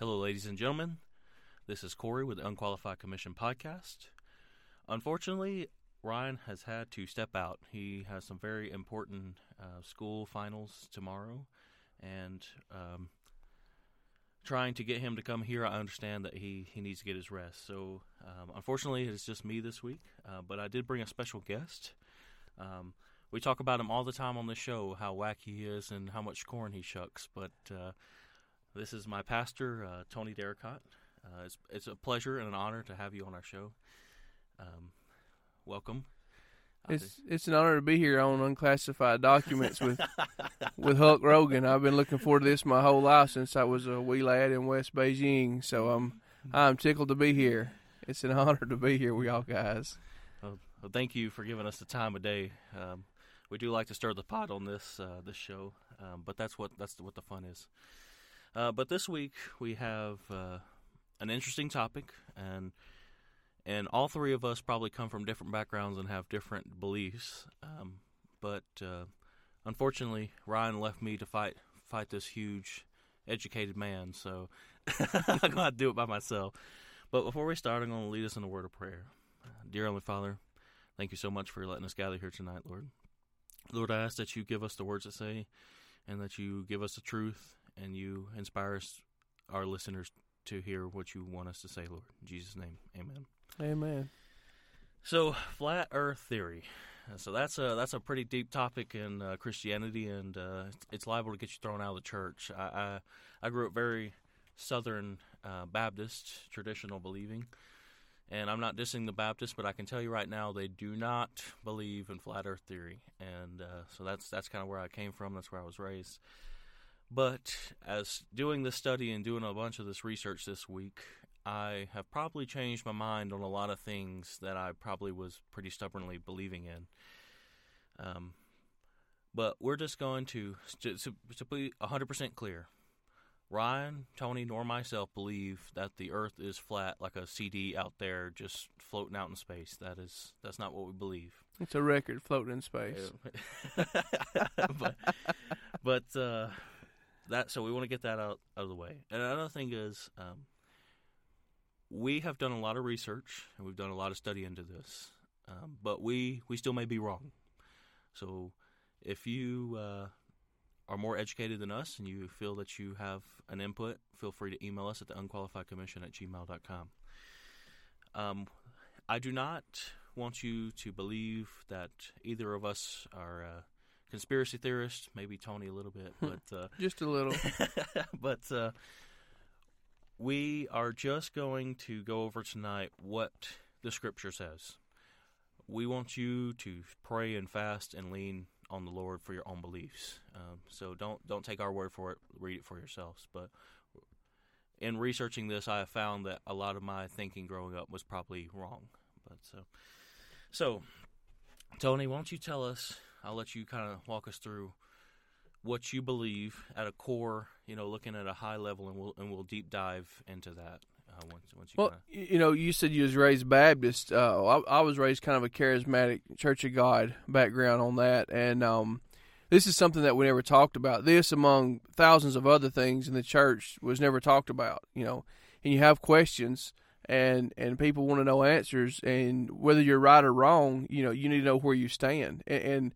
Hello, ladies and gentlemen. This is Corey with the Unqualified Commission podcast. Unfortunately, Ryan has had to step out. He has some very important uh, school finals tomorrow, and um, trying to get him to come here, I understand that he, he needs to get his rest. So, um, unfortunately, it's just me this week, uh, but I did bring a special guest. Um, we talk about him all the time on the show, how wacky he is and how much corn he shucks, but uh, this is my pastor, uh, Tony Darracott. Uh, it's, it's a pleasure and an honor to have you on our show. Um, welcome. It's it's an honor to be here on unclassified documents with with Hulk Rogan. I've been looking forward to this my whole life since I was a wee lad in West Beijing. So I'm I'm tickled to be here. It's an honor to be here with y'all guys. Well, well, thank you for giving us the time of day. Um, we do like to stir the pot on this uh, this show, um, but that's what that's what the fun is. Uh, but this week we have uh, an interesting topic, and and all three of us probably come from different backgrounds and have different beliefs. Um, but uh, unfortunately, Ryan left me to fight fight this huge, educated man. So I'm gonna do it by myself. But before we start, I'm gonna lead us in a word of prayer. Dear Heavenly Father, thank you so much for letting us gather here tonight, Lord. Lord, I ask that you give us the words to say, and that you give us the truth, and you inspire us, our listeners, to hear what you want us to say, Lord. In Jesus' name, Amen. Amen. So, flat Earth theory. So that's a that's a pretty deep topic in uh, Christianity, and uh, it's liable to get you thrown out of the church. I I, I grew up very Southern uh, Baptist, traditional believing, and I'm not dissing the Baptists, but I can tell you right now they do not believe in flat Earth theory, and uh, so that's that's kind of where I came from. That's where I was raised. But as doing this study and doing a bunch of this research this week, I have probably changed my mind on a lot of things that I probably was pretty stubbornly believing in. Um, but we're just going to, to, to be 100% clear. Ryan, Tony, nor myself believe that the Earth is flat like a CD out there just floating out in space. That is that's not what we believe. It's a record floating in space. but but uh, that so we want to get that out, out of the way. And another thing is, um, we have done a lot of research and we've done a lot of study into this, um, but we we still may be wrong. So if you uh, are more educated than us and you feel that you have an input, feel free to email us at the unqualifiedcommission at gmail.com. Um, I do not want you to believe that either of us are uh, conspiracy theorists, maybe Tony a little bit, but uh, just a little. but uh, we are just going to go over tonight what the scripture says. We want you to pray and fast and lean on the Lord for your own beliefs. Um, so don't don't take our word for it. Read it for yourselves. But in researching this, I have found that a lot of my thinking growing up was probably wrong. But so, so Tony, why don't you tell us? I'll let you kind of walk us through what you believe at a core, you know, looking at a high level, and we'll and we'll deep dive into that uh, once once you. Well, kinda... you know, you said you was raised Baptist. Uh, I, I, was raised kind of a charismatic Church of God background on that, and um, this is something that we never talked about. This, among thousands of other things in the church, was never talked about. You know, and you have questions. And, and people want to know answers, and whether you're right or wrong, you know, you need to know where you stand. and, and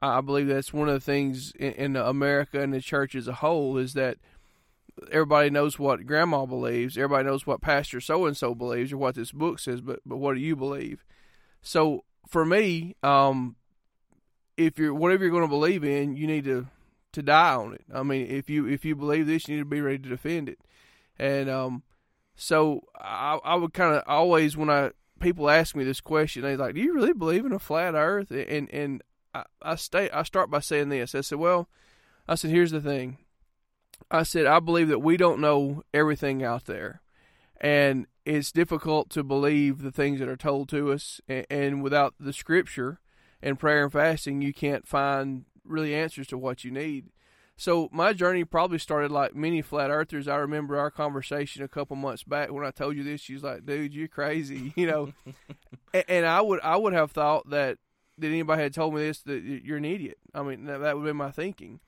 I believe that's one of the things in, in America and the church as a whole is that everybody knows what grandma believes, everybody knows what pastor so and so believes or what this book says, but but what do you believe? So for me, um, if you're whatever you're going to believe in, you need to to die on it. I mean, if you if you believe this, you need to be ready to defend it. And um, so I I would kind of always when I people ask me this question, they're like, "Do you really believe in a flat Earth?" And and I, I stay. I start by saying this. I said, "Well, I said, here's the thing. I said, I believe that we don't know everything out there, and it's difficult to believe the things that are told to us. And, and without the Scripture and prayer and fasting, you can't find really answers to what you need." So my journey probably started like many flat earthers. I remember our conversation a couple months back when I told you this. She's like, "Dude, you're crazy," you know. and, and I would I would have thought that that anybody had told me this that you're an idiot. I mean, that, that would have been my thinking.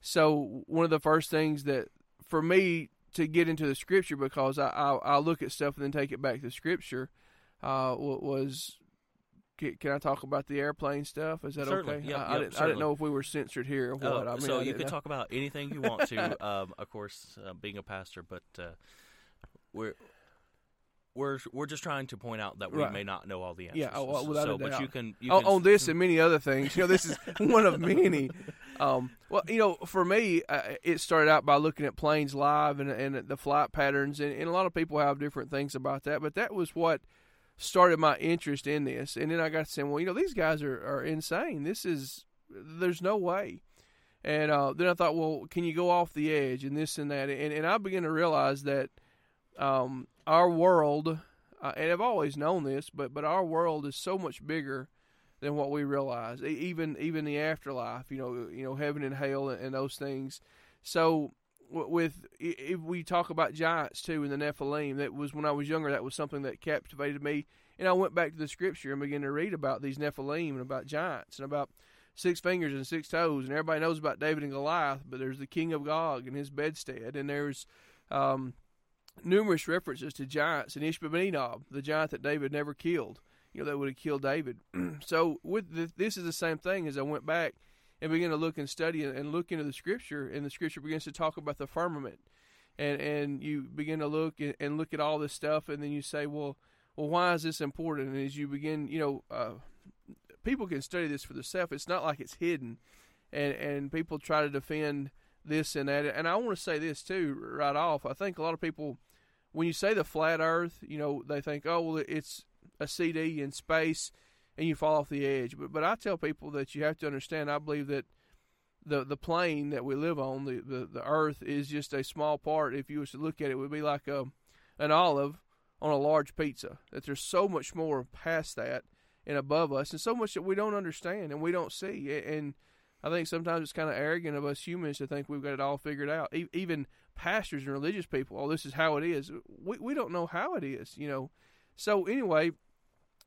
So one of the first things that for me to get into the scripture because I, I I look at stuff and then take it back to scripture. Uh, was can, I talk about the airplane stuff? Is that certainly. okay? Yep, I, yep, I, didn't, I, didn't, know if we were censored here or what. Uh, I mean, so you can know. talk about anything you want to. um, of course, uh, being a pastor, but uh, we're we're we're just trying to point out that we Right. may not know all the answers. Yeah, oh, without so, a but doubt. you can you on, can on this and many other things. You know, this is one of many. Um, well, you know, for me, uh, it started out by looking at planes live and, and the flight patterns, and, and a lot of people have different things about that. But that was what started my interest in this. And then I got to saying, well, you know, these guys are, are insane. This is there's no way. And uh, then I thought, well, can you go off the edge and this and that? And, and I began to realize that um, our world, uh, and I've always known this, but but our world is so much bigger than what we realize. Even even the afterlife, you know, you know, heaven and hell and, and those things. So with if we talk about giants too in the Nephilim, that was when I was younger. That was something that captivated me, and I went back to the scripture and began to read about these Nephilim and about giants and about six fingers and six toes. And everybody knows about David and Goliath, but there's the king of Gog and his bedstead, and there's um, numerous references to giants and Ishbibenob, the giant that David never killed. You know, that would have killed David. so with the, this is the same thing as I went back and began to look and study and, and look into the scripture, and the scripture begins to talk about the firmament, and and you begin to look and, and look at all this stuff, and then you say, well, well, why is this important? And as you begin, you know, uh, people can study this for themselves. It's not like it's hidden, and and people try to defend this and that. And I want to say this too, right off. I think a lot of people, when you say the flat Earth, you know, they think, oh, well, it's a CD in space, and you fall off the edge. But but I tell people that you have to understand. I believe that the the plane that we live on, the the, the Earth, is just a small part. If you was to look at it, it would be like a an olive on a large pizza. That there's so much more past that and above us, and so much that we don't understand and we don't see. And I think sometimes it's kind of arrogant of us humans to think we've got it all figured out. E- even pastors and religious people, oh, this is how it is. We we don't know how it is, you know. So anyway,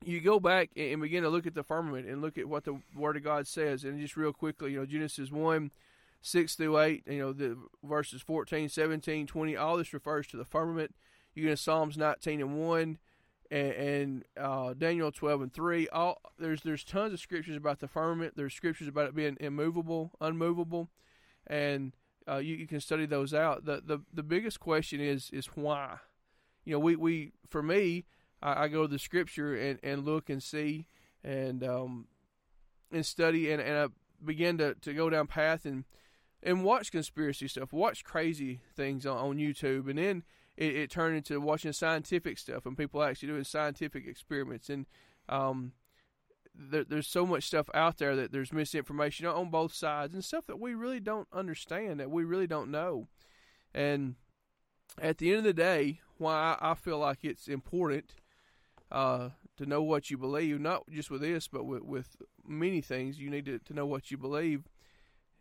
you go back and begin to look at the firmament and look at what the Word of God says. And just real quickly, you know, Genesis 1, 6 through 8, you know, the verses 14, 17, 20, all this refers to the firmament. You get Psalms 19 and 1 and, and uh, Daniel 12 and 3. All There's there's tons of scriptures about the firmament. There's scriptures about it being immovable, unmovable. And uh, you, you can study those out. The, the the biggest question is is why. You know, we, we for me, I, I go to the scripture and, and look and see and um, and study and, and I begin to, to go down path and and watch conspiracy stuff, watch crazy things on, on YouTube, and then it, it turned into watching scientific stuff and people actually doing scientific experiments. And um, there, there's so much stuff out there that there's misinformation on both sides and stuff that we really don't understand that we really don't know. And at the end of the day why I, I feel like it's important uh, to know what you believe not just with this but with, with many things you need to, to know what you believe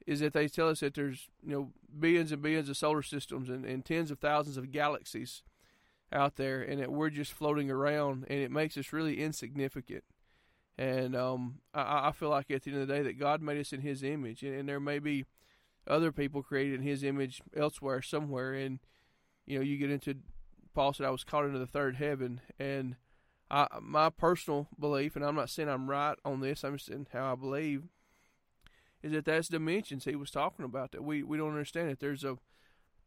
is that they tell us that there's you know billions and billions of solar systems and, and tens of thousands of galaxies out there, and that we're just floating around, and it makes us really insignificant. And um, I, I feel like at the end of the day that God made us in His image, and, and there may be other people created in His image elsewhere, somewhere. And you know, you get into Paul said I was caught into the third heaven, and I, my personal belief, and I'm not saying I'm right on this, I'm just saying how I believe is that that's dimensions he was talking about that we, we don't understand it. There's a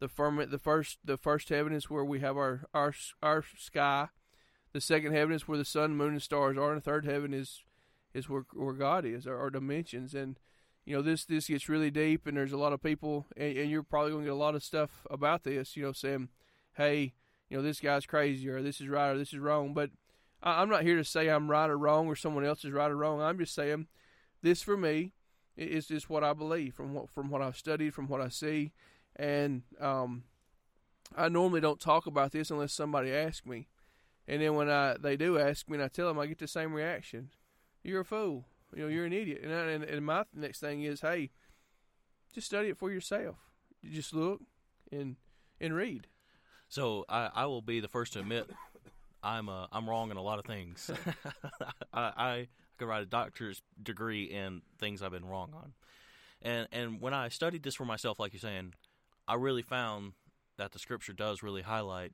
the firmament, the first the first heaven is where we have our our our sky. The second heaven is where the sun, moon, and stars are, and the third heaven is is where where God is, our, our dimensions. And you know this this gets really deep, and there's a lot of people, and, and you're probably going to get a lot of stuff about this. You know, saying, "Hey, you know this guy's crazy," or "This is right," or "This is wrong." But I, I'm not here to say I'm right or wrong, or someone else is right or wrong. I'm just saying this for me it's just what I believe from what from what I've studied, from what I see, and um, I normally don't talk about this unless somebody asks me, and then when I they do ask me and I tell them, I get the same reaction: "You're a fool," you know, "You're an idiot," and I, and, and my next thing is, "Hey, just study it for yourself. You just look and and read." So I, I will be the first to admit I'm uh, I'm wrong in a lot of things. I, I could write a doctor's degree in things I've been wrong on, and and when I studied this for myself, like you're saying, I really found that the scripture does really highlight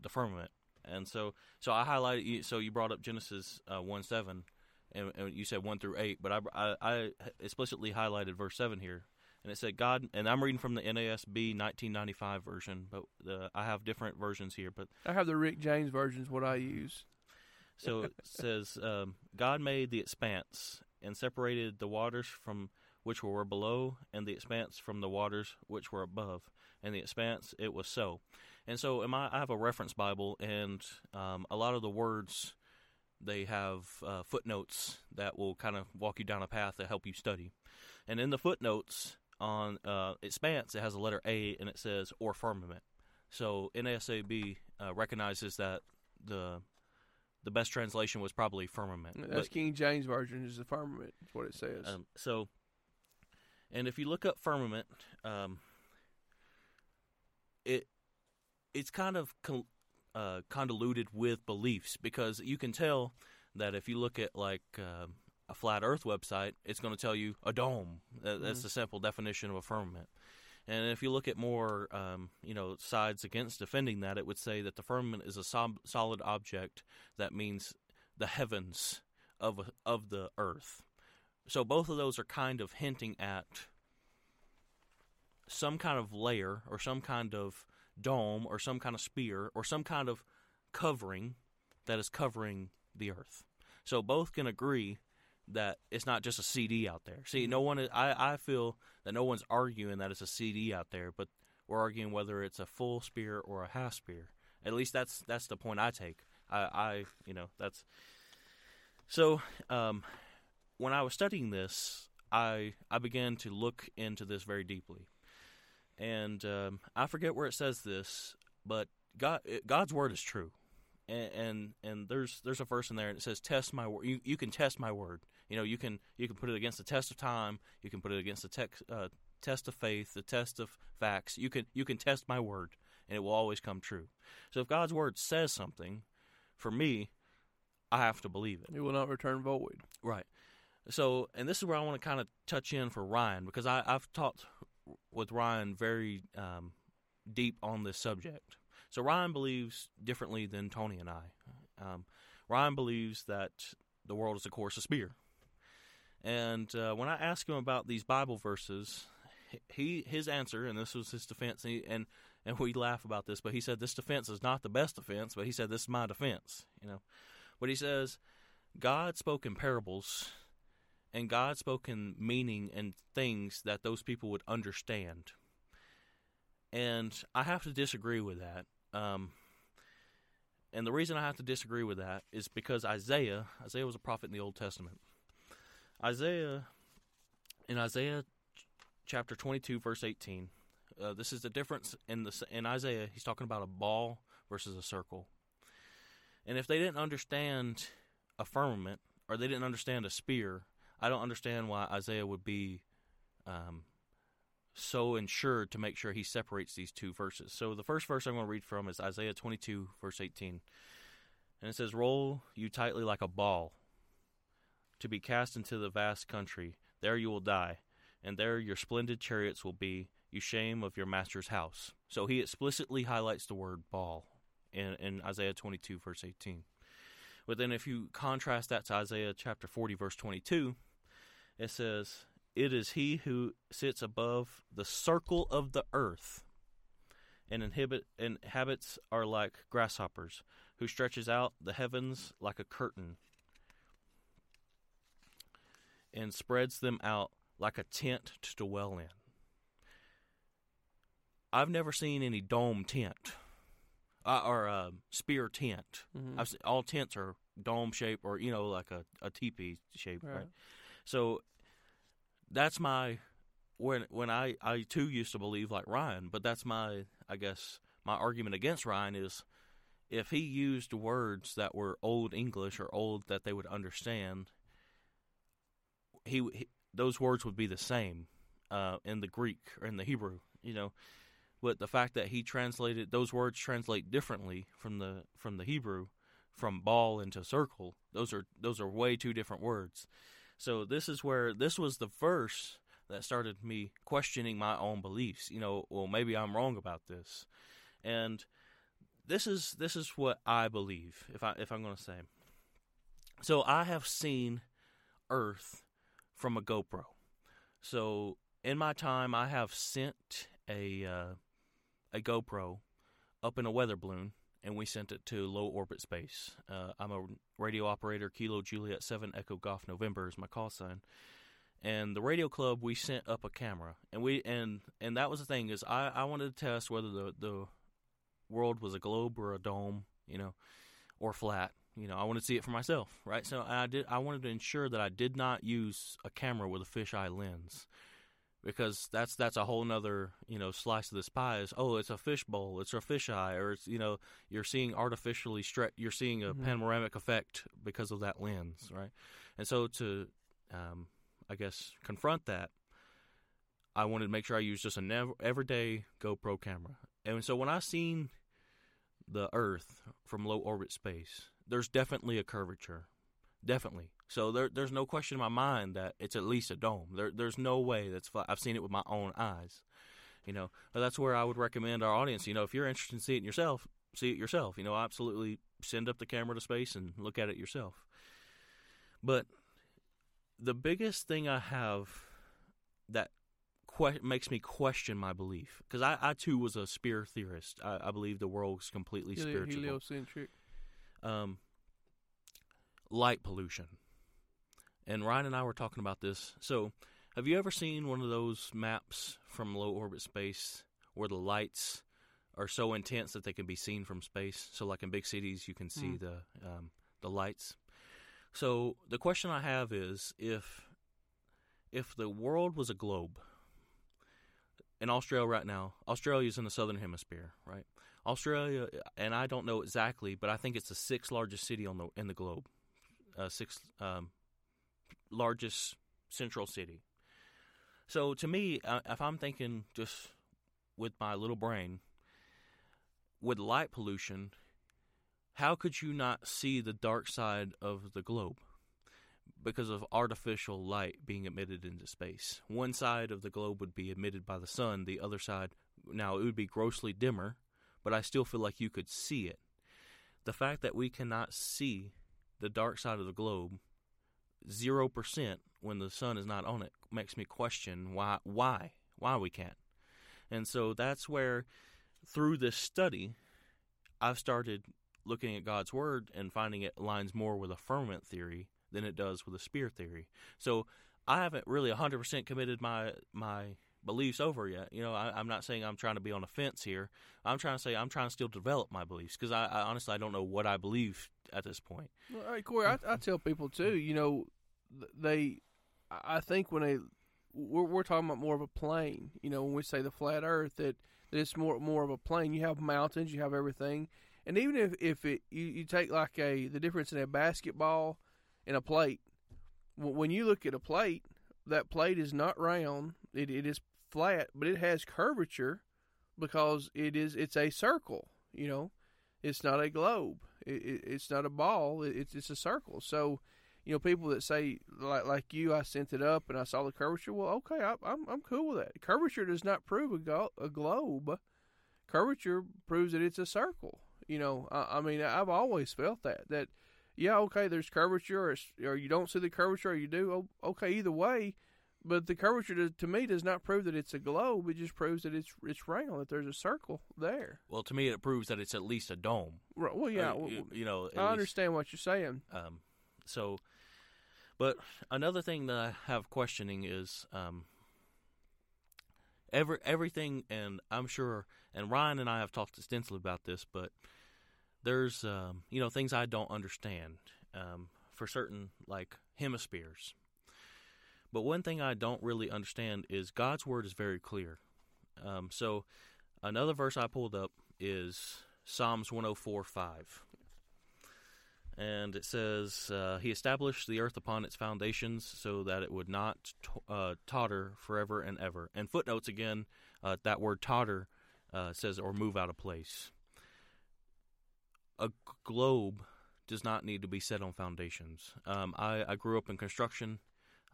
the firmament. And so, so I highlighted. So you brought up Genesis uh, one seven, and, and, you said one through eight, but I, I, I explicitly highlighted verse seven here, and it said God. And I'm reading from the NASB 1995 version, but the, I have different versions here. But I have the Rick James version. Is what I use. So it says, um, God made the expanse and separated the waters from which were below, and the expanse from the waters which were above. And the expanse, it was so. And so, am I, I have a reference Bible, and um, a lot of the words they have uh, footnotes that will kind of walk you down a path to help you study. And in the footnotes on uh, expanse, it has a letter A, and it says or firmament. So NASAB uh, recognizes that the the best translation was probably firmament. That's but, King James version is the firmament. That's what it says. Um, so, and if you look up firmament, um, it it's kind of con- uh, convoluted with beliefs because you can tell that if you look at like uh, a flat Earth website, it's going to tell you a dome. That's mm-hmm. the simple definition of a firmament. And if you look at more, um, you know, sides against defending that, it would say that the firmament is a sob- solid object that means the heavens of of the earth. So both of those are kind of hinting at some kind of layer or some kind of dome or some kind of spear or some kind of covering that is covering the earth. So both can agree that it's not just a CD out there. See, no one. Is, I I feel that no one's arguing that it's a CD out there, but we're arguing whether it's a full spear or a half spear. At least that's that's the point I take. I, I you know that's so. Um, when I was studying this, I I began to look into this very deeply, and um, I forget where it says this, but God God's word is true. And, and, and there's there's a verse in there and it says test my word you, you can test my word you know, you can you can put it against the test of time. You can put it against the te- uh, test of faith, the test of facts. You can you can test my word, and it will always come true. So if God's word says something, for me, I have to believe it. It will not return void. Right. So, and this is where I want to kind of touch in for Ryan because I, have talked with Ryan very um, deep on this subject. So Ryan believes differently than Tony and I. Um, Ryan believes that the world is, of course, a spear. And uh, when I asked him about these Bible verses, he his answer, and this was his defense, and, he, and and we laugh about this, but he said this defense is not the best defense, but he said this is my defense, you know. But he says God spoke in parables, and God spoke in meaning and things that those people would understand. And I have to disagree with that. Um, and the reason I have to disagree with that is because Isaiah, Isaiah was a prophet in the Old Testament. Isaiah, in Isaiah chapter 22, verse 18, uh, this is the difference in the in Isaiah. He's talking about a ball versus a circle. And if they didn't understand a firmament or they didn't understand a spear, I don't understand why Isaiah would be um, so insured to make sure he separates these two verses. So the first verse I'm going to read from is Isaiah 22, verse 18. And it says, Roll you tightly like a ball, to be cast into the vast country. There you will die, and there your splendid chariots will be, you shame of your master's house. So he explicitly highlights the word ball in, in Isaiah 22, verse 18. But then if you contrast that to Isaiah chapter 40, verse 22, it says, It is he who sits above the circle of the earth and inhibit, inhabits are like grasshoppers, who stretches out the heavens like a curtain and spreads them out like a tent to dwell in. I've never seen any dome tent uh, or a spear tent. Mm-hmm. I've seen, all tents are dome shape or you know like a, a teepee shape, right. right? So that's my when when I I too used to believe like Ryan, but that's my I guess my argument against Ryan is if he used words that were old English or old that they would understand, he, he those words would be the same uh, in the Greek or in the Hebrew, you know. But the fact that he translated those words translate differently from the from the Hebrew, from ball into circle, those are those are way two different words. So this is where this was the verse that started me questioning my own beliefs. You know, well, maybe I'm wrong about this, and this is this is what I believe. If I if I'm going to say, so I have seen Earth from a GoPro. So in my time, I have sent a uh, a GoPro up in a weather balloon, and we sent it to low orbit space. Uh, I'm a radio operator, Kilo Juliet Seven Echo Golf November is my call sign. And the radio club, we sent up a camera, and we and and that was the thing is I, I wanted to test whether the the world was a globe or a dome, you know, or flat. You know, I want to see it for myself, right? So I did. I wanted to ensure that I did not use a camera with a fisheye lens, because that's that's a whole nother you know slice of this pie. Is oh, it's a fish bowl, it's a fisheye, or it's you know you're seeing artificially stretch. You're seeing a Mhm. panoramic effect because of that lens, right? And so to, um, I guess, confront that, I wanted to make sure I used just an ev- everyday GoPro camera. And so when I seen the Earth from low orbit space, there's definitely a curvature, definitely. So there, there's no question in my mind that it's at least a dome. There, there's no way that's flat. I've seen it with my own eyes, you know. But that's where I would recommend our audience. You know, if you're interested in seeing it yourself, see it yourself. You know, absolutely send up the camera to space and look at it yourself. But the biggest thing I have that que- makes me question my belief because I, I too was a spear theorist. I, I believe the world is completely Helio- spiritual. heliocentric. Um, light pollution, and Ryan and I were talking about this. So, have you ever seen one of those maps from low orbit space where the lights are so intense that they can be seen from space? So, like in big cities, you can see Mm. the um, the lights. So, the question I have is if if the world was a globe in Australia right now, Australia's in the southern hemisphere, right? Australia, and I don't know exactly, but I think it's the sixth largest city on the in the globe, uh, sixth um, largest central city. So to me, uh, if I'm thinking just with my little brain, with light pollution, how could you not see the dark side of the globe? Because of artificial light being emitted into space. One side of the globe would be emitted by the sun, the other side, now it would be grossly dimmer, but I still feel like you could see it. The fact that we cannot see the dark side of the globe, 0% when the sun is not on it, makes me question why, why, why we can't. And so that's where, through this study, I've started looking at God's Word and finding it aligns more with a firmament theory than it does with a spear theory. So I haven't really 100% committed my my beliefs over yet. You know, I, I'm not saying I'm trying to be on a fence here. I'm trying to say I'm trying to still develop my beliefs because I, I honestly I don't know what I believe at this point. Well, hey, Corey, I, I tell people too. You know, they. I I think when they, we're, we're talking about more of a plane. You know, when we say the flat Earth, that, that it's more more of a plane. You have mountains, you have everything, and even if if it you, you take like a the difference in a basketball and a plate. When you look at a plate, that plate is not round. It it is flat, but it has curvature because it is it's a circle. You know, it's not a globe. It, it, it's not a ball. It, it's it's a circle. So, you know, people that say like like you, I sent it up and I saw the curvature. Well, okay, I, I'm I'm cool with that. Curvature does not prove a, go- a globe. Curvature proves that it's a circle. You know, I, I mean, I've always felt that that yeah, okay, there's curvature, or, or you don't see the curvature, or you do. Okay, either way. But the curvature to, to me does not prove that it's a globe. It just proves that it's it's round. That there's a circle there. Well, to me, it proves that it's at least a dome. Right, Well, yeah, Uh, you, you know. I least- understand what you're saying. Um, so, but another thing that I have questioning is um, every everything, and I'm sure, and Ryan and I have talked extensively about this, but there's um, you know things I don't understand um, for certain like hemispheres. But one thing I don't really understand is God's word is very clear. Um, so another verse I pulled up is Psalms 104 5 and it says uh, he established the earth upon its foundations so that it would not t- uh, totter forever and ever. And footnotes again uh, that word totter uh, says or move out of place. A globe does not need to be set on foundations. Um, I, I grew up in construction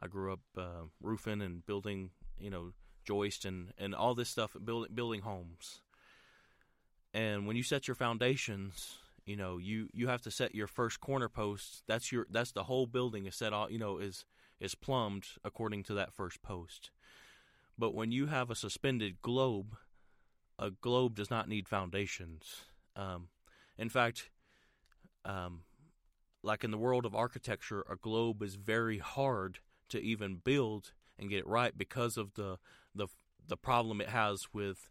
i grew up uh, roofing and building you know, joist and and all this stuff, building building homes. And when you set your foundations, you know, you you have to set your first corner post. That's your that's the whole building is set all you know is is plumbed according to that first post. But when you have a suspended globe, a globe does not need foundations. Um, in fact, um, like in the world of architecture, a globe is very hard to even build and get it right because of the the the problem it has with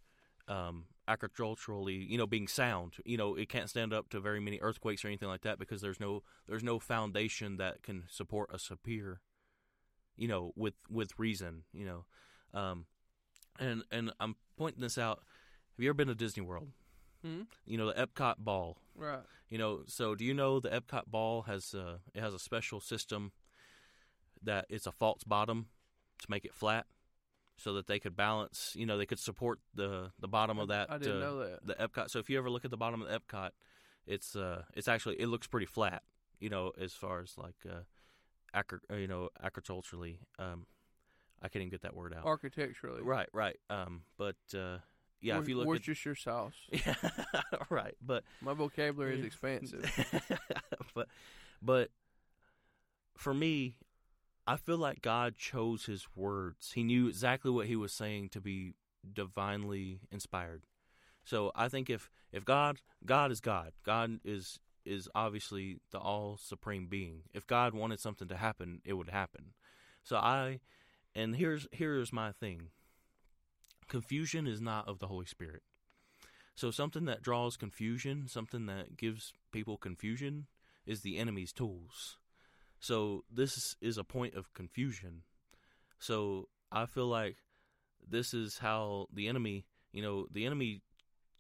um, agriculturally, you know, being sound. You know, it can't stand up to very many earthquakes or anything like that because there's no there's no foundation that can support a superior, you know, with with reason. You know, um, and and I'm pointing this out. Have you ever been to Disney World? Hmm? You know the Epcot ball. Right. You know, so do you know the Epcot ball has uh, it has a special system that it's a false bottom to make it flat, so that they could balance. You know, they could support the the bottom of that. I didn't uh, know that. the Epcot. So if you ever look at the bottom of the Epcot, it's uh it's actually it looks pretty flat. You know, as far as like uh, uh, you know agriculturally. Um, I can't even get that word out. Architecturally. Right, right. Um, but uh, yeah, Wor- if you look Worcestershire sauce. at yeah, right, but My vocabulary is expansive. but but for me, I feel like God chose His words. He knew exactly what He was saying to be divinely inspired. So I think if if God God is God, God is is obviously the all supreme being. If God wanted something to happen, it would happen. So I and here's here's my thing. Confusion is not of the Holy Spirit. So something that draws confusion, something that gives people confusion is the enemy's tools. So this is a point of confusion. So I feel like this is how the enemy, you know, the enemy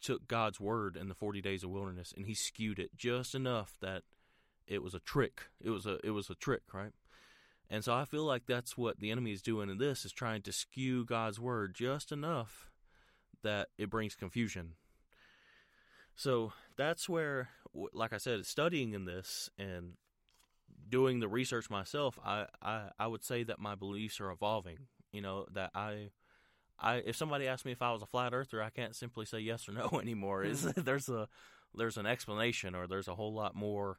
took God's word in the 40 days of wilderness and he skewed it just enough that it was a trick. It was a it was a trick, right? And so I feel like that's what the enemy is doing in this is trying to skew God's word just enough that it brings confusion. So that's where, like I said, studying in this and doing the research myself, I, I, I would say that my beliefs are evolving. You know that I, I if somebody asked me if I was a flat earther, I can't simply say yes or no anymore. Is there's a there's an explanation or there's a whole lot more.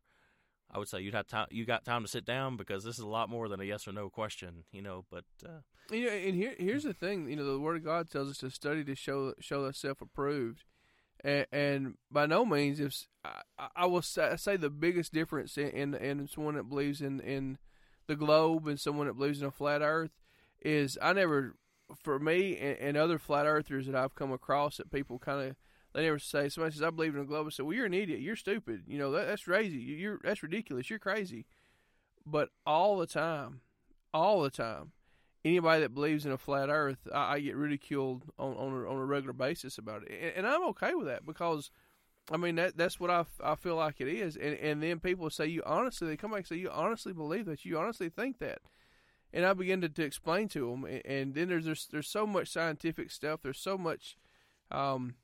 I would say you'd have time. You got time to sit down because this is a lot more than a yes or no question. You know, but uh, You know, and here here's the thing. You know, the Word of God tells us to study to show show thyself approved, and, and by no means, if I, I will say, say the biggest difference in, in in someone that believes in in the globe and someone that believes in a flat Earth is I never, for me and, and other flat earthers that I've come across that people kind of they never say somebody says I believe in a globe. I say, well, you're an idiot. You're stupid. You know that, that's crazy. You're that's ridiculous. You're crazy. But all the time, all the time, anybody that believes in a flat Earth, I, I get ridiculed on on a, on a regular basis about it, and, and I'm okay with that because, I mean that that's what I, I feel like it is, and and then people say you honestly they come back and say you honestly believe that. You honestly think that, and I begin to, to explain to them, and, and then there's, there's there's so much scientific stuff, there's so much, um,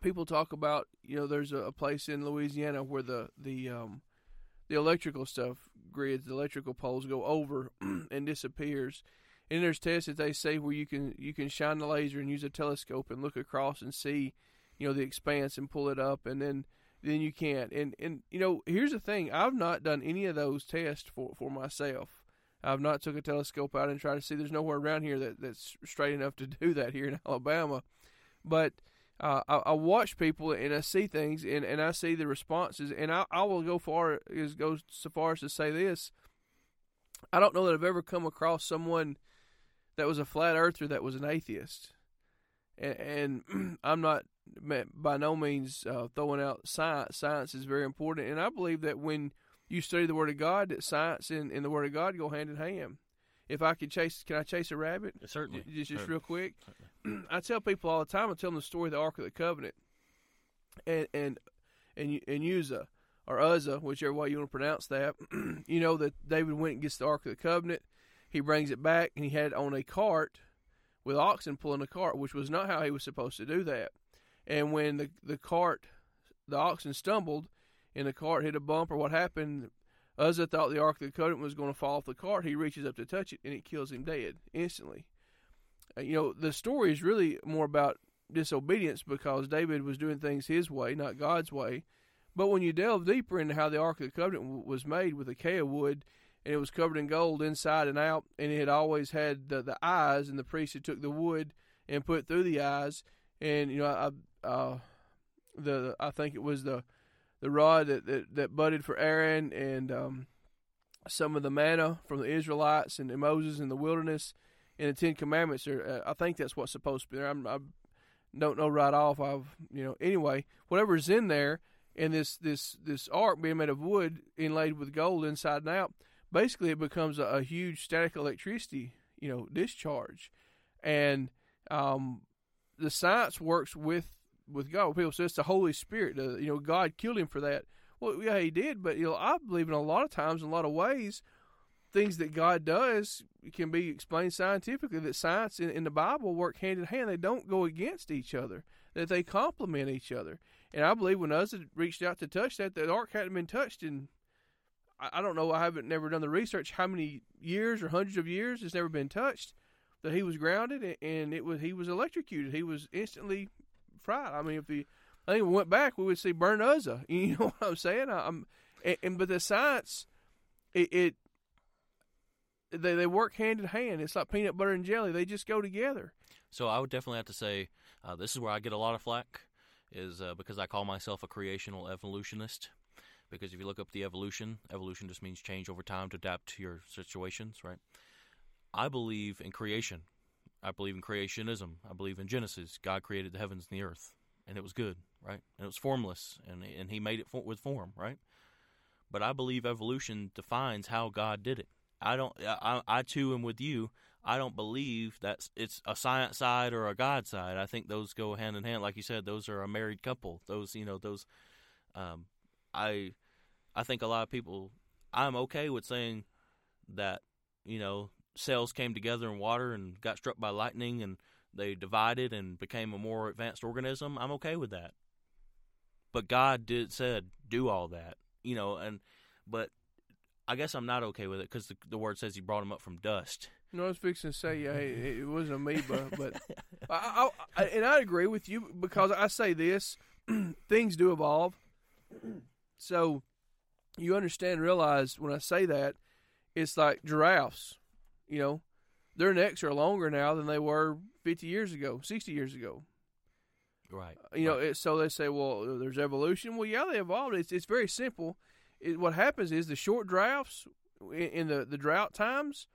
people talk about you know there's a, a place in Louisiana where the the um the electrical stuff grids, the electrical poles go over and disappears. And there's tests that they say where you can you can shine the laser and use a telescope and look across and see, you know, the expanse and pull it up, and then then you can't. And and you know, here's the thing: I've not done any of those tests for for myself. I've not took a telescope out and tried to see. There's nowhere around here that that's straight enough to do that here in Alabama. But uh, I, I watch people and I see things and, and I see the responses and I, I will go far as go so far as to say this. I don't know that I've ever come across someone that was a flat earther that was an atheist, and, and I'm not by no means uh, throwing out science. Science is very important, and I believe that when you study the Word of God, that science and, and the Word of God go hand in hand. If I could chase, can I chase a rabbit? certainly, Just, just certainly. real quick. I tell people all the time. I tell them the story of the Ark of the Covenant, and and and and Uzzah or Uzzah, whichever way you want to pronounce that. you know that David went and gets the Ark of the Covenant. He brings it back, and he had it on a cart with oxen pulling the cart, which was not how he was supposed to do that. And when the the cart, the oxen stumbled, and the cart hit a bump or what happened, Uzzah thought the Ark of the Covenant was going to fall off the cart. He reaches up to touch it, and it kills him dead instantly. Uh, You know, the story is really more about disobedience because David was doing things his way, not God's way. But when you delve deeper into how the Ark of the Covenant w- was made with acacia wood, and it was covered in gold inside and out, and it had always had the, the eyes, and the priest had took the wood and put through the eyes, and you know, I, uh, the I think it was the the rod that, that, that budded for Aaron, and um, some of the manna from the Israelites and, Moses in the wilderness, and the Ten Commandments. Are, uh, I think that's what's supposed to be there. I'm, I don't know right off. I've you know anyway, whatever's in there, and this this this ark being made of wood inlaid with gold inside and out. Basically, it becomes a, a huge static electricity, you know, discharge, and um, the science works with with God. People say it's the Holy Spirit. You know, God killed him for that. Well, yeah, he did, but you know, I believe in a lot of times, in a lot of ways, things that God does can be explained scientifically. That science and, and the Bible work hand in hand; they don't go against each other; that they complement each other. And I believe when Uzzah reached out to touch that, the ark hadn't been touched in. I, don't know. I haven't never done the research. How many years or hundreds of years it's never been touched? That he was grounded and it was he was electrocuted. He was instantly I mean, if the I think we went back, we would see burn Uzzah. You know what I'm saying? I, am and, and, but the science, it, it they they work hand in hand. It's like peanut butter and jelly. They just go together. So I would definitely have to say uh, this is where I get a lot of flack, is uh, because I call myself a creational evolutionist. Because if you look up the evolution, evolution just means change over time to adapt to your situations, right? I believe in creation. I believe in creationism. I believe in Genesis. God created the heavens and the earth, and it was good, right? And it was formless, and and He made it for, with form, right? But I believe evolution defines how God did it. I don't. I, I too am with you. I don't believe that it's a science side or a God side. I think those go hand in hand. Like you said, those are a married couple. Those, you know, those. Um, I, I think a lot of people. I'm okay with saying that, you know, cells came together in water and got struck by lightning and they divided and became a more advanced organism. I'm okay with that. But God did said do all that, you know, and but I guess I'm not okay with it because the, the word says He brought him up from dust. No, I was fixing to say, yeah, it, it was an amoeba, but I, I, I, and I agree with you because I say this: things do evolve. So you understand, realize when I say that, it's like giraffes. You know, their necks are longer now than they were 50 years ago, 60 years ago. Right. Uh, you know, right. it, so they say, well, uh, there's evolution. Well, yeah, they evolved. It's it's very simple. It, what happens is the short drafts in, in the the drought times,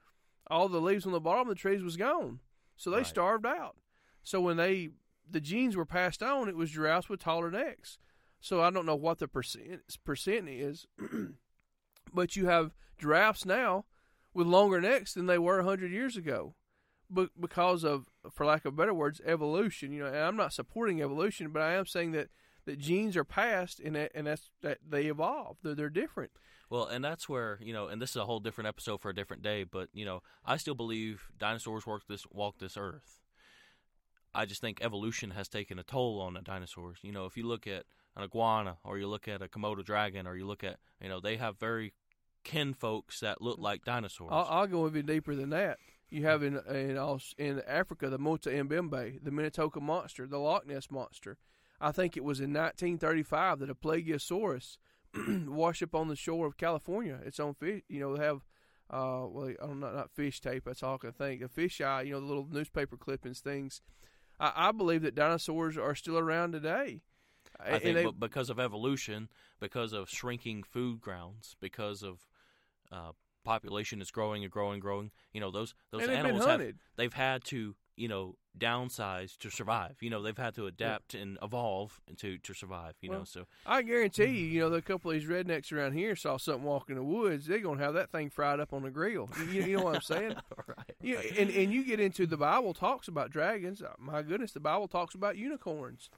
all the leaves on the bottom of the trees was gone, so they Right. starved out. So when they the genes were passed on, it was giraffes with taller necks. So I don't know what the percent percent is, but you have giraffes now with longer necks than they were hundred years ago, but because of, for lack of better words, evolution. You know, and I'm not supporting evolution, but I am saying that, that genes are passed and that, and that's that they evolve. They're they're different. Well, and that's where you know, and this is a whole different episode for a different day. But you know, I still believe dinosaurs walked this walked this earth. I just think evolution has taken a toll on the dinosaurs. You know, if you look at an iguana, or you look at a Komodo dragon, or you look at you know, they have very kin folks that look like dinosaurs. I'll, I'll go even deeper than that. You have in in in Africa the Mota Mbembe, the Minnetonka monster, the Loch Ness monster. I think it was in 1935 that a Plagiosaurus washed up on the shore of California. It's on fish. You know, they have uh, well, I don't know, not fish tape. That's all I can think. A fish eye. You know, the little newspaper clippings, things. I, I believe that dinosaurs are still around today. I And think they- because of evolution, because of shrinking food grounds, because of uh, population is growing and growing and growing. You know those those animals have they've had to you know downsize to survive. You know they've had to adapt and evolve to to survive. You know so I guarantee you, you know, the couple of these rednecks around here saw something walk in the woods. They're gonna have that thing fried up on the grill. You, you know what I'm saying? right. You, and and you get into the Bible talks about dragons. Uh, My goodness, the Bible talks about unicorns.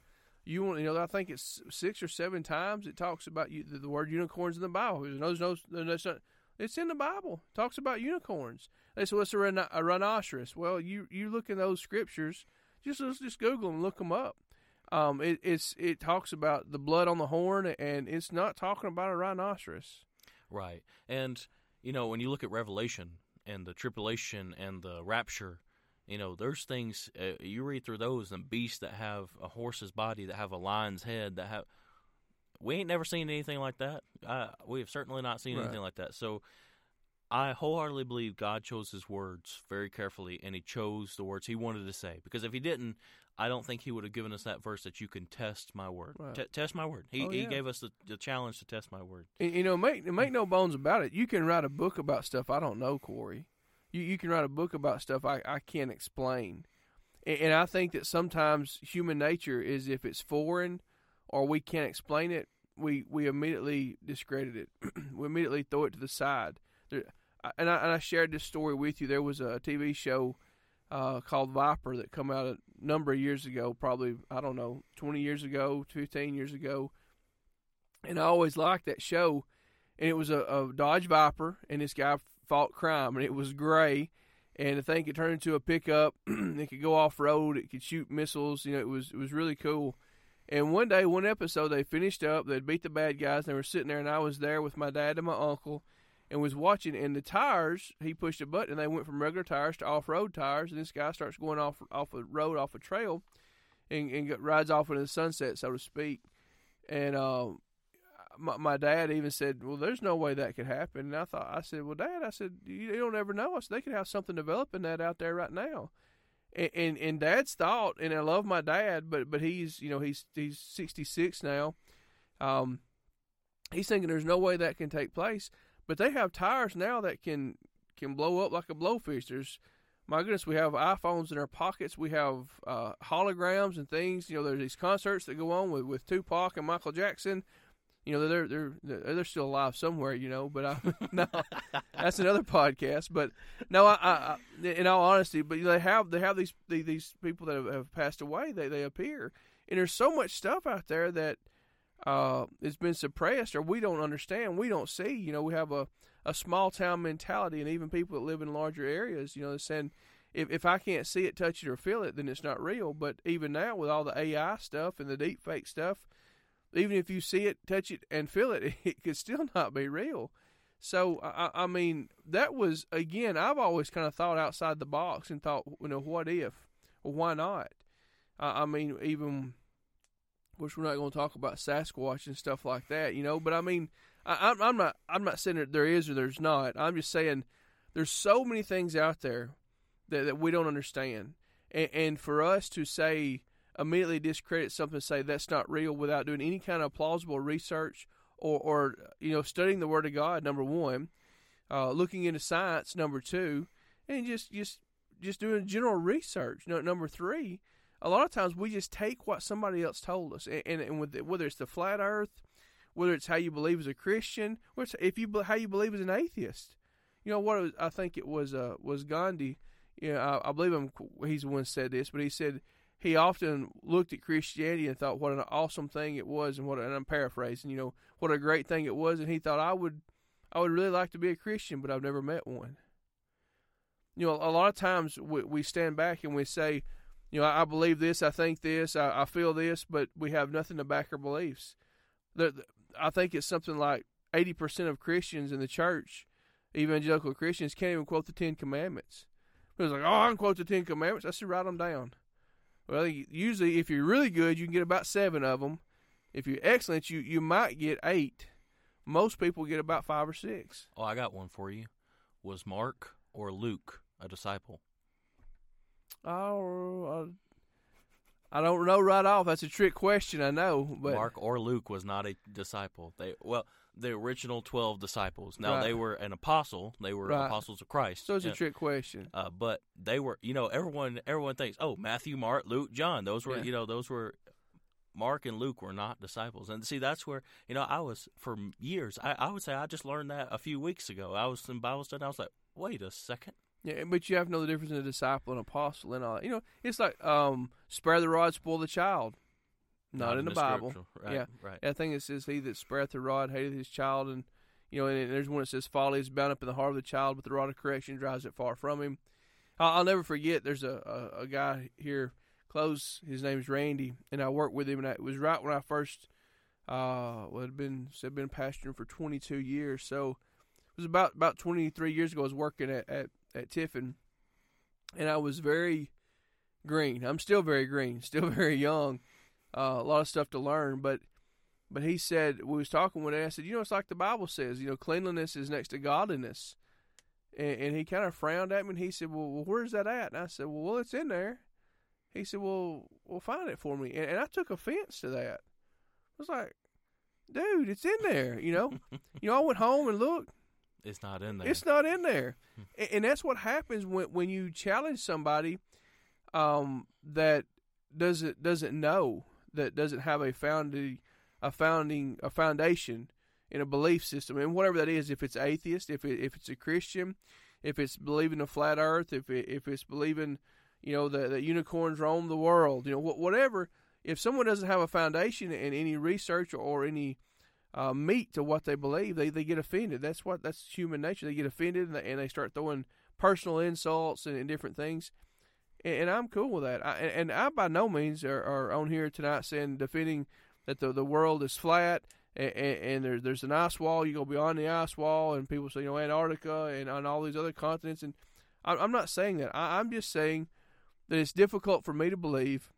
You want, you know, I think it's six or seven times it talks about you, the, the word unicorns in the Bible. There's no, there's no, there's not, it's in the Bible. It talks about unicorns. They say, what's a, rhino- a rhinoceros? Well, you you look in those scriptures. Just let's just Google them, look them up. Um, it, it's it talks about the blood on the horn, and it's not talking about a rhinoceros. Right. And, you know, when you look at Revelation and the tribulation and the rapture, You know, there's things uh, you read through those and beasts that have a horse's body, that have a lion's head, that have. We ain't never seen anything like that. Uh, we have certainly not seen Right. anything like that. So, I wholeheartedly believe God chose His words very carefully, and He chose the words He wanted to say. Because if He didn't, I don't think He would have given us that verse that you can test my word. Right. T- test my word. He Oh, He gave us the, the challenge to test my word. And, you know, make make no bones about it. You can write a book about stuff I don't know, Corey. You you can write a book about stuff I, I can't explain. And, and I think that sometimes human nature is if it's foreign or we can't explain it, we, we immediately discredit it. we immediately throw it to the side. There, and I, and I shared this story with you. There was a TV show uh, called Viper that come out a number of years ago, probably I don't know, twenty years ago, fifteen years ago, and I always liked that show. And it was a, a Dodge Viper, and this guy fought crime, and it was gray, and the thing could turn into a pickup. it could go off road. It could shoot missiles. You know, it was it was really cool. And one day, one episode, they finished up. They'd beat the bad guys. And they were sitting there, and I was there with my dad and my uncle, and was watching. And the tires, he pushed a button, and they went from regular tires to off-road tires. And this guy starts going off off a road, off a trail, and, and rides off into the sunset, so to speak. And um, my, my dad even said, "Well, there's no way that could happen." And I thought, I said, "Well, Dad, I said you, you don't ever know. I said they could have something developing that out there right now." And, and and Dad's thought, and I love my dad, but but he's you know he's he's 66 now. Um, he's thinking there's no way that can take place. But they have tires now that can can blow up like a blowfish. There's my goodness, we have iPhones in our pockets. We have uh, holograms and things. You know, there's these concerts that go on with, with Tupac and Michael Jackson. You know, they're they're they're still alive somewhere. You know, but I, no, that's another podcast. But no, I, I, I in all honesty, but they have they have these these, these people that have, have passed away. They they appear, and there's so much stuff out there that uh, it's been suppressed or we don't understand. We don't see. You know, we have a a small town mentality, and even people that live in larger areas, you know, they're saying if if I can't see it, touch it, or feel it, then it's not real. But even now, with all the AI stuff and the deep fake stuff, even if you see it, touch it, and feel it, it could still not be real. So I, I mean, that was again. I've always kind of thought outside the box and thought, you know, what if, or why not? I, I mean, even of course, we're not going to talk about Sasquatch and stuff like that, you know. But I mean, I, I'm, I'm not. I'm not saying that there is or there's not. I'm just saying there's so many things out there that, that we don't understand, and, and for us to say immediately discredit something, say that's not real without doing any kind of plausible research or, or you know, studying the Word of God. Number one, uh, looking into science. Number two, and just just just doing general research. Number three a lot of times we just take what somebody else told us, and, and, and the, whether it's the flat Earth, whether it's how you believe as a Christian, if you how you believe as an atheist. You know what? Was, I think it was uh, was Gandhi. You know, I, I believe him. He's the one said this, but he said he often looked at Christianity and thought what an awesome thing it was, and what and I'm paraphrasing. You know what a great thing it was, and he thought I would I would really like to be a Christian, but I've never met one. You know, a lot of times we, we stand back and we say, you know, I, I believe this, I think this, I, I feel this, but we have nothing to back our beliefs. The, the- I think it's something like 80% of Christians in the church, evangelical Christians, can't even quote the Ten Commandments. It's like, oh, I can quote the Ten Commandments. I should write them down. Well, usually, if you're really good, you can get about seven of them. If you're excellent, you, you might get eight. Most people get about five or six. Oh, I got one for you. Was Mark or Luke a disciple? Oh, I, I don't know right off. That's a trick question, I know. But Mark or Luke was not a disciple. They well, the original twelve disciples. Now Right. they were an apostle. They were Right. apostles of Christ. so it's a trick question. Uh, but they were, you know, everyone everyone thinks, oh, Matthew, Mark, Luke, John. Those were, Yeah. you know, those were Mark and Luke were not disciples. And see, that's where you know I was for years. I, I would say I just learned that a few weeks ago. I was in Bible study. I was like, wait a second. Yeah, but you have to know the difference in a disciple and apostle and all. that. You know, it's like um, spare the rod, spoil the child. Not, in the, Bible. Right, Yeah. right. I think it says, "He that spareth the rod hateth his child," and you know, and there's one that says, "Folly is bound up in the heart of the child, but the rod of correction drives it far from him." I'll, I'll never forget. There's a, a, a guy here close. His name's Randy, and I worked with him, and I, it was right when I first uh, well, had been said been pastoring for 22 years. So it was about about 23 years ago. I was working at at, at Tiffin, and I was very green. I'm still very green, still very young. Uh, a lot of stuff to learn, but but he said we was talking one day. I said, you know, it's like the Bible says. You know, cleanliness is next to godliness. And, and he kind of frowned at me, and he said, well, well, where's that at? And I said, well, well, it's in there. He said, well, well, find it for me. And, and I took offense to that. I was like, dude, it's in there. You know, you know, I went home and looked. It's not in there. It's not in there, and, and that's what happens when when you challenge somebody um, that doesn't doesn't know that doesn't have a founding a founding a foundation in a belief system, and whatever that is, if it's atheist, if it, if it's a Christian, if it's believing a flat Earth, if it, if it's believing, you know, that, unicorns roam the world, you know, wh- whatever. If someone doesn't have a foundation in any research or any uh, meat to what they believe, they, they get offended. That's what that's human nature. They get offended and they, and they start throwing personal insults and, and different things. And, and, I'm cool with that. I, and I by no means are, are, on here tonight saying defending that the the world is flat and, and there, there's an ice wall. You go beyond the ice wall, and people say you know Antarctica and on all these other continents. And I, I'm not saying that. I, I'm just saying that it's difficult for me to believe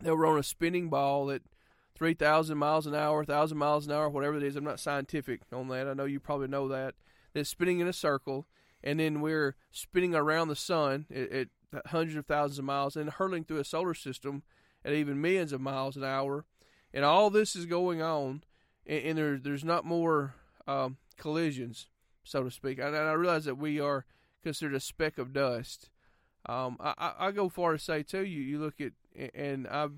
that we're on a spinning ball that 3,000 miles an hour, 1,000 miles an hour, whatever it is. I'm not scientific on that. I know you probably know that. It's spinning in a circle, and then we're spinning around the sun at, at hundreds of thousands of miles and hurtling through a solar system at even millions of miles an hour. And all this is going on, and, and there, there's not more um, collisions, so to speak. And, and I realize that we are considered a speck of dust. Um, I, I, go far to say, too, you, you look at, and I've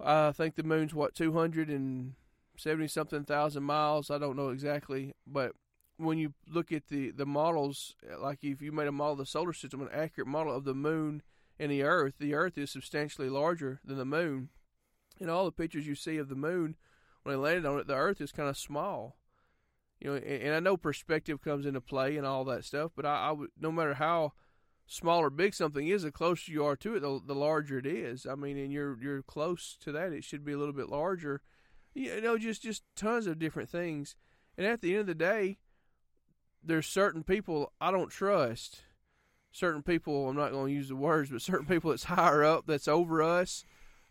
I think the moon's what two hundred and seventy something thousand miles. I don't know exactly, but when you look at the the models, like if you made a model of the solar system, an accurate model of the moon and the Earth, the Earth is substantially larger than the moon. And all the pictures you see of the moon when they landed on it, the Earth is kind of small. You know, and, and I know perspective comes into play and all that stuff, but I, would no matter how small or big something is, the closer you are to it, the, the larger it is. I mean, and you're you're close to that, it should be a little bit larger. You know, just just tons of different things. And at the end of the day, there's certain people I don't trust. Certain people, I'm not going to use the words, but certain people that's higher up, that's over us,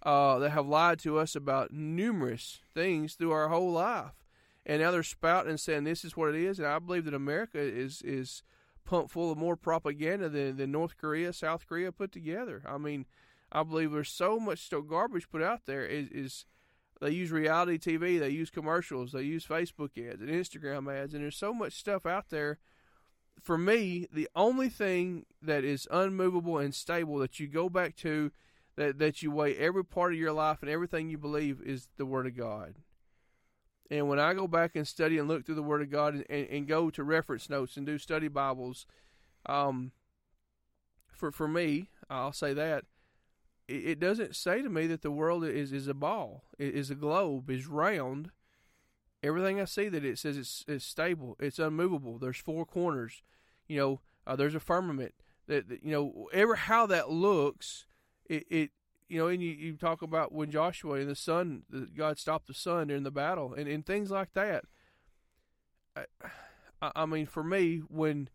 uh, that have lied to us about numerous things through our whole life. And now they're spouting and saying this is what it is. And I believe that America is is pumped full of more propaganda than, than North Korea, South Korea put together. I mean, I believe there's so much still garbage put out there. Is, is they use reality TV, they use commercials, they use Facebook ads and Instagram ads, and there's so much stuff out there. For me, the only thing that is unmovable and stable that you go back to, that that you weigh every part of your life and everything you believe is the Word of God. And when I go back and study and look through the Word of God and, and, and go to reference notes and do study Bibles, um, for for me, I'll say that it, doesn't say to me that the world is is a ball, is a globe, is round. Everything I see that it says it's, it's stable, it's unmovable. There's four corners, you know. Uh, there's a firmament that, that you know. Ever how that looks, it, it you know, and you, you talk about when Joshua and the sun, God stopped the sun during the battle, and, and things like that. I, I mean, for me, when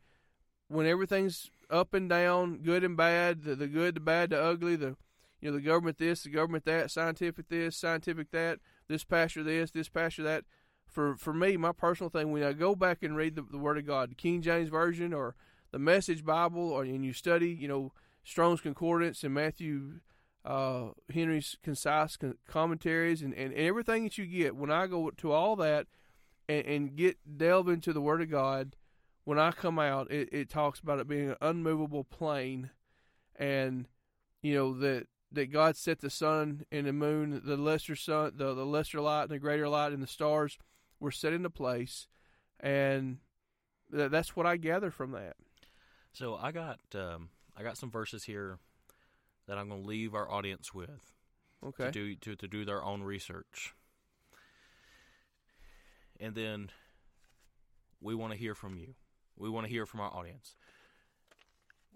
when everything's up and down, good and bad, the, the good, the bad, the ugly, the you know, the government this, the government that, scientific this, scientific that, this pastor this, this pastor that. For for me, my personal thing, when I go back and read the, the Word of God, the King James Version or the Message Bible, or and you study, you know, Strong's Concordance and Matthew uh, Henry's concise commentaries and, and, everything that you get. When I go to all that and, and get delve into the Word of God, when I come out, it, it talks about it being an unmovable plane, and you know that that God set the sun and the moon, the lesser sun, the, the lesser light and the greater light, and the stars were set into place, and th- that's what I gather from that. So I got um, I got some verses here that I'm going to leave our audience with. Okay. To do to, to do their own research. And then we want to hear from you. We want to hear from our audience.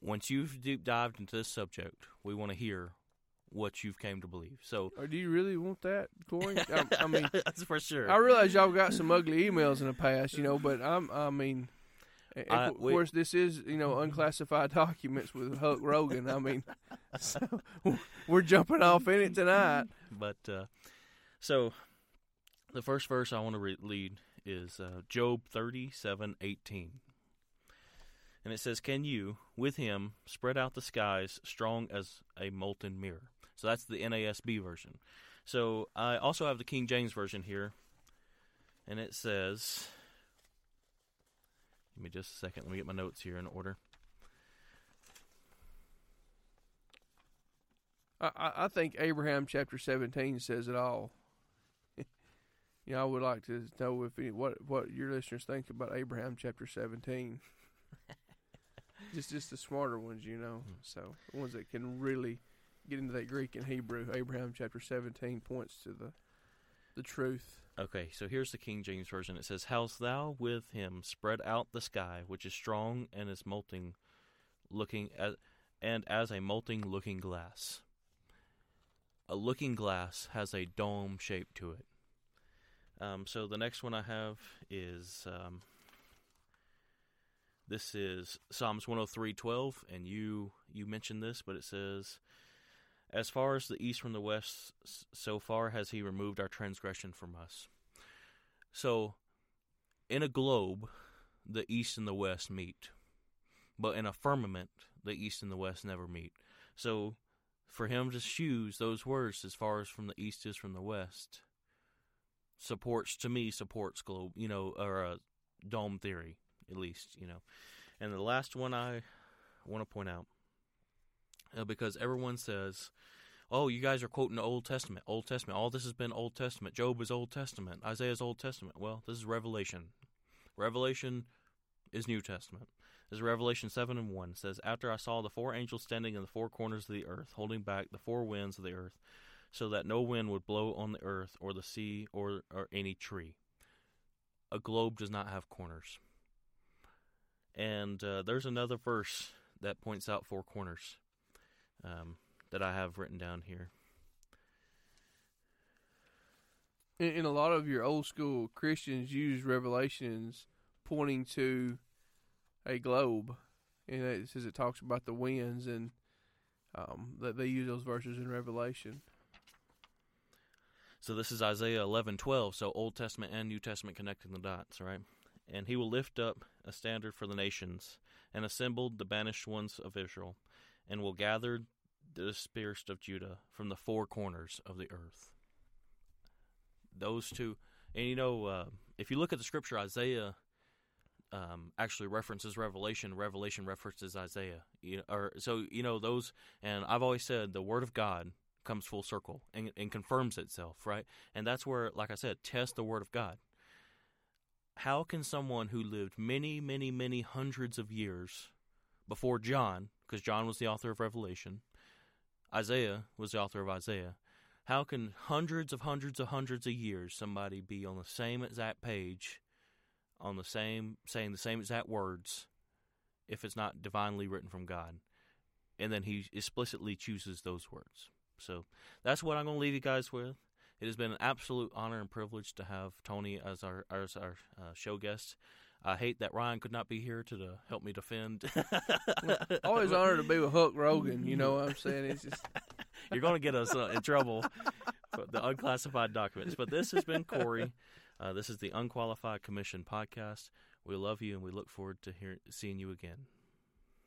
Once you've deep dived into this subject, we want to hear what you've came to believe. So, do you really want that, Corey? I, I mean, that's for sure. I realize y'all got some ugly emails in the past, you know, but I'm, I mean, I- of we- course, this is you know unclassified documents with Huck Rogan. I mean, so we're jumping off in it tonight. But uh, so the first verse I want to re- lead is uh, Job thirty-seven eighteen, and it says, "Can you, with him, spread out the skies, strong as a molten mirror?" So that's the NASB version. So I also have the King James version here, and it says. Give me just a second. Let me get my notes here in order. I, I think Abraham chapter seventeen says it all. you know, I would like to know if any, what what your listeners think about Abraham chapter seventeen. just just the smarter ones, you know. Hmm. So the ones that can really get into that Greek and Hebrew. Abraham chapter seventeen points to the the truth. Okay, so here's the King James Version. It says, Hast thou with him spread out the sky, which is strong and is molting, looking at and as a molting looking glass. A looking glass has a dome shape to it. Um, so the next one I have is um, this is Psalms 103:12, and you you mentioned this, but it says, as far as the east from the west, so far has he removed our transgression from us. So, in a globe, the east and the west meet. But in a firmament, the east and the west never meet. So, for him to choose those words as far as from the east is from the west, supports, to me, supports globe, you know, or a dome theory, at least, you know. And the last one I want to point out uh, because everyone says, "Oh, you guys are quoting the Old Testament. Old Testament. All this has been Old Testament. Job is Old Testament. Isaiah's Old Testament." Well, this is Revelation. Revelation is New Testament. This is Revelation seven and one. It says, "After I saw the four angels standing in the four corners of the earth, holding back the four winds of the earth, so that no wind would blow on the earth or the sea or or any tree." A globe does not have corners. And uh, there's another verse that points out four corners um, that I have written down here. In, and a lot of your old school Christians use Revelations pointing to a globe, and it says it talks about the winds, and um, that they use those verses in Revelation. So this is Isaiah 11:12. So Old Testament and New Testament connecting the dots, right? And he will lift up a standard for the nations, and assembled the banished ones of Israel, and will gather the dispersed of Judah from the four corners of the earth. Those two, and you know, uh, if you look at the scripture, Isaiah um, actually references Revelation. Revelation references Isaiah. You or so you know those. And I've always said the Word of God comes full circle and, and confirms itself, right? And that's where, like I said, test the Word of God. How can someone who lived many, many, many hundreds of years before John, because John was the author of Revelation, Isaiah was the author of Isaiah, how can hundreds of hundreds of hundreds of years somebody be on the same exact page, on the same, saying the same exact words, if it's not divinely written from God? And then he explicitly chooses those words. So that's what I'm going to leave you guys with. It has been an absolute honor and privilege to have Tony as our as our uh, show guest. I hate that Ryan could not be here to, to help me defend. Always honored to be with Huck Rogan. You know what I'm saying? It's just You're going to get us uh, in trouble for the unclassified documents. But this has been Corey. Uh, this is the Unqualified Commission podcast. We love you and we look forward to hear, seeing you again.